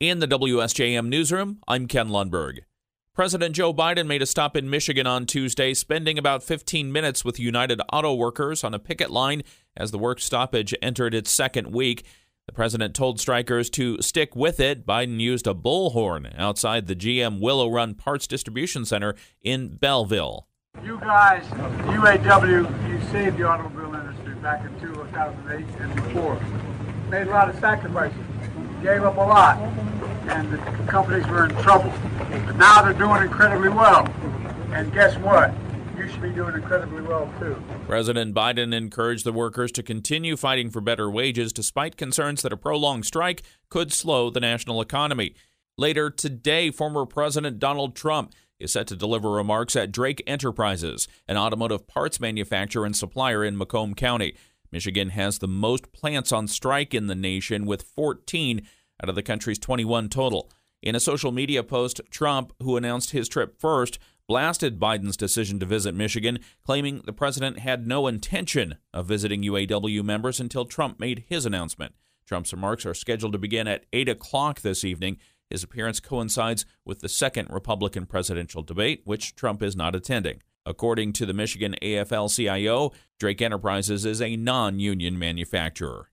In the WSJM newsroom, I'm Ken Lundberg. President Joe Biden made a stop in Michigan on Tuesday, spending about 15 minutes with United Auto Workers on a picket line as the work stoppage entered its second week. The president told strikers to stick with it. Biden used a bullhorn outside the GM Willow Run Parts Distribution Center in Belleville. You guys, UAW, you saved the automobile industry back in 2008 and before. Made a lot of sacrifices gave up a lot, and the companies were in trouble. But now they're doing incredibly well. And guess what? You should be doing incredibly well too. President Biden encouraged the workers to continue fighting for better wages despite concerns that a prolonged strike could slow the national economy. Later today, former President Donald Trump is set to deliver remarks at Drake Enterprises, an automotive parts manufacturer and supplier in Macomb County. Michigan has the most plants on strike in the nation, with 14 out of the country's 21 total. In a social media post, Trump, who announced his trip first, blasted Biden's decision to visit Michigan, claiming the president had no intention of visiting UAW members until Trump made his announcement. Trump's remarks are scheduled to begin at 8 o'clock this evening. His appearance coincides with the second Republican presidential debate, which Trump is not attending. According to the Michigan AFL CIO, Drake Enterprises is a non union manufacturer.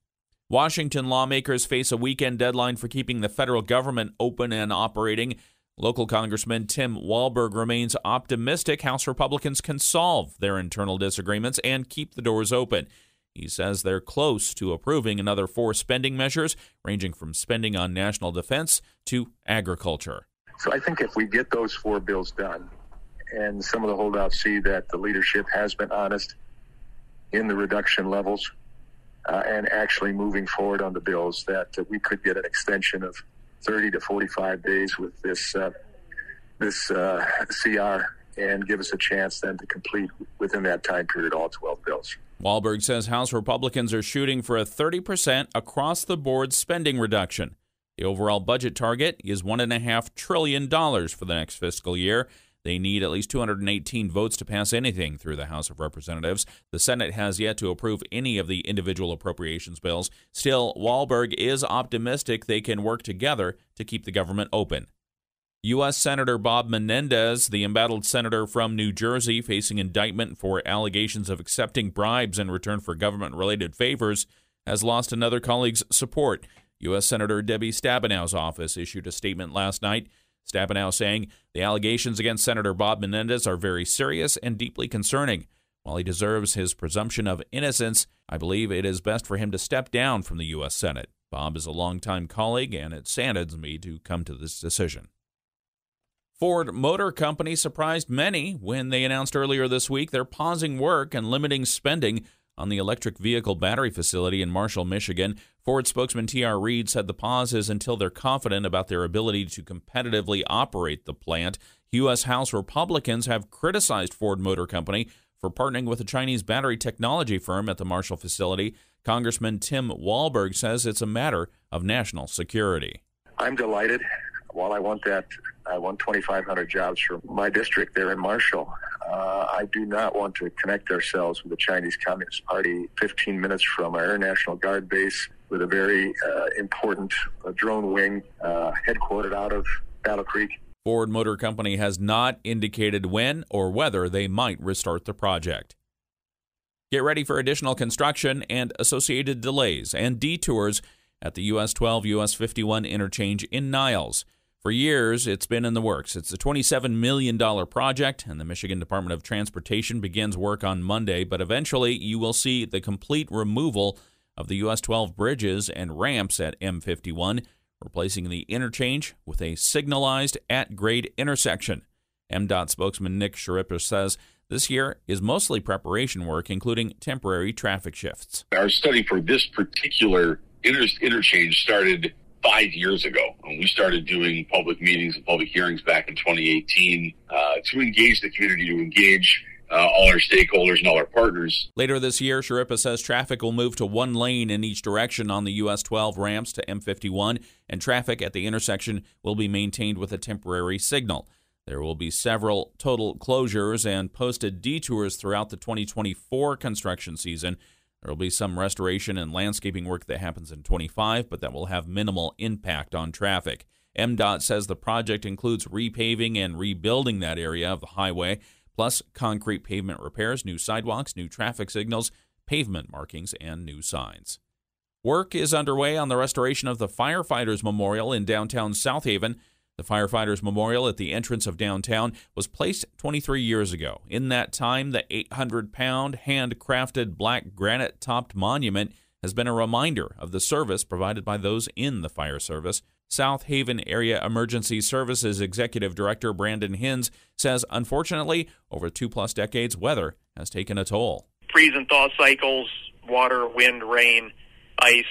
Washington lawmakers face a weekend deadline for keeping the federal government open and operating. Local Congressman Tim Walberg remains optimistic House Republicans can solve their internal disagreements and keep the doors open. He says they're close to approving another four spending measures, ranging from spending on national defense to agriculture. So I think if we get those four bills done, and some of the holdouts see that the leadership has been honest in the reduction levels uh, and actually moving forward on the bills, that uh, we could get an extension of 30 to 45 days with this uh, this uh, CR and give us a chance then to complete within that time period all 12 bills. Walberg says House Republicans are shooting for a 30% across the board spending reduction. The overall budget target is $1.5 trillion for the next fiscal year. They need at least 218 votes to pass anything through the House of Representatives. The Senate has yet to approve any of the individual appropriations bills. Still, Walberg is optimistic they can work together to keep the government open. U.S. Senator Bob Menendez, the embattled senator from New Jersey facing indictment for allegations of accepting bribes in return for government related favors, has lost another colleague's support. U.S. Senator Debbie Stabenow's office issued a statement last night Stabenow saying the allegations against Senator Bob Menendez are very serious and deeply concerning. While he deserves his presumption of innocence, I believe it is best for him to step down from the U.S. Senate. Bob is a longtime colleague, and it saddens me to come to this decision. Ford Motor Company surprised many when they announced earlier this week they're pausing work and limiting spending on the electric vehicle battery facility in Marshall, Michigan. Ford spokesman T.R. Reid said the pause is until they're confident about their ability to competitively operate the plant. U.S. House Republicans have criticized Ford Motor Company for partnering with a Chinese battery technology firm at the Marshall facility. Congressman Tim Walberg says it's a matter of national security. I'm delighted. While I want that, I want 2,500 jobs for my district there in Marshall. Uh, I do not want to connect ourselves with the Chinese Communist Party 15 minutes from our Air National Guard base with a very uh, important uh, drone wing uh, headquartered out of Battle Creek. Ford Motor Company has not indicated when or whether they might restart the project. Get ready for additional construction and associated delays and detours at the US 12 US 51 interchange in Niles. For years, it's been in the works. It's a $27 million project, and the Michigan Department of Transportation begins work on Monday, but eventually you will see the complete removal of the US 12 bridges and ramps at M51, replacing the interchange with a signalized at grade intersection. MDOT spokesman Nick Schirripa says this year is mostly preparation work, including temporary traffic shifts. Our study for this particular inter- interchange started five years ago. And we started doing public meetings and public hearings back in 2018 uh, to engage the community, to engage uh, all our stakeholders and all our partners. Later this year, Schirripa says traffic will move to one lane in each direction on the US 12 ramps to M51, and traffic at the intersection will be maintained with a temporary signal. There will be several total closures and posted detours throughout the 2024 construction season there will be some restoration and landscaping work that happens in 25, but that will have minimal impact on traffic. MDOT says the project includes repaving and rebuilding that area of the highway, plus concrete pavement repairs, new sidewalks, new traffic signals, pavement markings, and new signs. Work is underway on the restoration of the Firefighters Memorial in downtown South Haven. The Firefighters Memorial at the entrance of downtown was placed 23 years ago. In that time, the 800 pound handcrafted black granite topped monument has been a reminder of the service provided by those in the fire service. South Haven Area Emergency Services Executive Director Brandon Hinz says, unfortunately, over two plus decades, weather has taken a toll. Freeze and thaw cycles, water, wind, rain, ice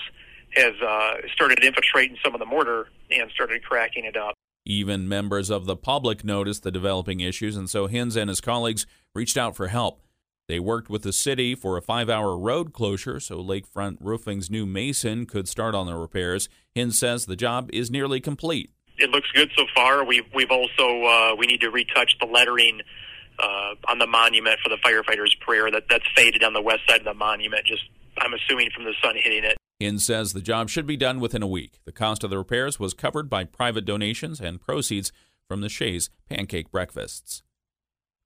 has uh, started infiltrating some of the mortar and started cracking it up. Even members of the public noticed the developing issues, and so Hinz and his colleagues reached out for help. They worked with the city for a five hour road closure so Lakefront Roofing's new mason could start on the repairs. Hinz says the job is nearly complete. It looks good so far. We've, we've also, uh, we need to retouch the lettering uh, on the monument for the firefighters' prayer. That, that's faded on the west side of the monument, just, I'm assuming, from the sun hitting it. Hinz says the job should be done within a week. The cost of the repairs was covered by private donations and proceeds from the Shays pancake breakfasts.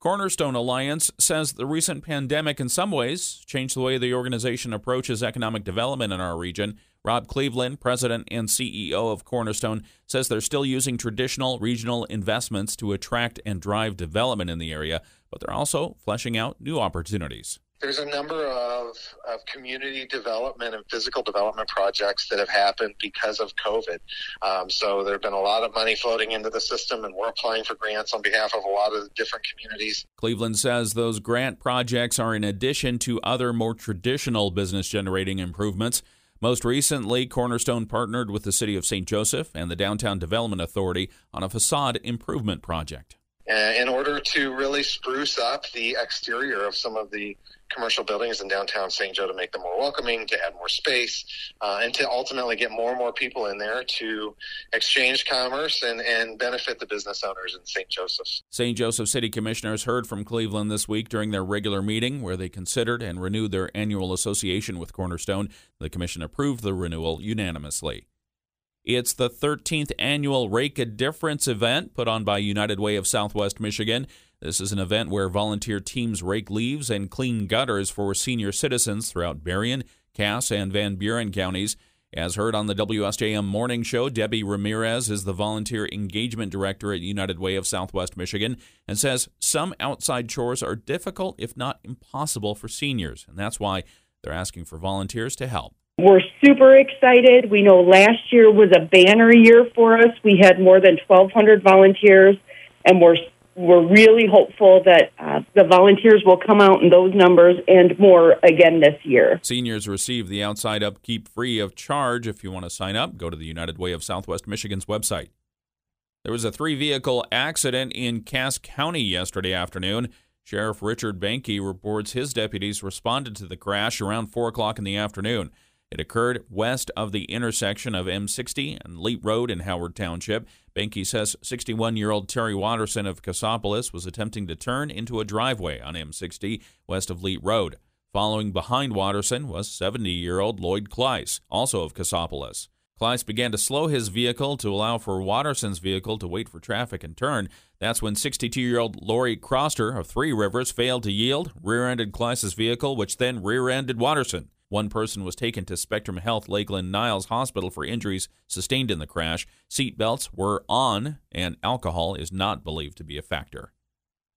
Cornerstone Alliance says the recent pandemic in some ways changed the way the organization approaches economic development in our region. Rob Cleveland, president and CEO of Cornerstone, says they're still using traditional regional investments to attract and drive development in the area, but they're also fleshing out new opportunities there's a number of, of community development and physical development projects that have happened because of COVID. Um, so there have been a lot of money floating into the system, and we're applying for grants on behalf of a lot of different communities. Cleveland says those grant projects are in addition to other more traditional business generating improvements. Most recently, Cornerstone partnered with the City of St. Joseph and the Downtown Development Authority on a facade improvement project. Uh, in order to really spruce up the exterior of some of the commercial buildings in downtown St. Joe to make them more welcoming, to add more space, uh, and to ultimately get more and more people in there to exchange commerce and, and benefit the business owners in St. Joseph's. St. Joseph City Commissioners heard from Cleveland this week during their regular meeting where they considered and renewed their annual association with Cornerstone. The commission approved the renewal unanimously. It's the 13th annual Rake a Difference event put on by United Way of Southwest Michigan. This is an event where volunteer teams rake leaves and clean gutters for senior citizens throughout Berrien, Cass, and Van Buren counties. As heard on the WSJM Morning Show, Debbie Ramirez is the volunteer engagement director at United Way of Southwest Michigan and says some outside chores are difficult, if not impossible, for seniors, and that's why they're asking for volunteers to help. We're super excited. We know last year was a banner year for us. We had more than 1,200 volunteers, and we're we're really hopeful that uh, the volunteers will come out in those numbers and more again this year. Seniors receive the outside upkeep free of charge. If you want to sign up, go to the United Way of Southwest Michigan's website. There was a three vehicle accident in Cass County yesterday afternoon. Sheriff Richard Behnke reports his deputies responded to the crash around 4 o'clock in the afternoon. It occurred west of the intersection of M60 and Leet Road in Howard Township. Behnke says 61 year old Terry Watterson of Cassopolis was attempting to turn into a driveway on M60 west of Leet Road. Following behind Watterson was 70 year old Lloyd Kleiss, also of Cassopolis. Kleiss began to slow his vehicle to allow for Watterson's vehicle to wait for traffic and turn. That's when 62 year old Lori Croster of Three Rivers failed to yield, rear ended Kleiss's vehicle, which then rear ended Watterson. One person was taken to Spectrum Health Lakeland Niles Hospital for injuries sustained in the crash. Seat belts were on, and alcohol is not believed to be a factor.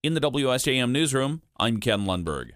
In the WSJM newsroom, I'm Ken Lundberg.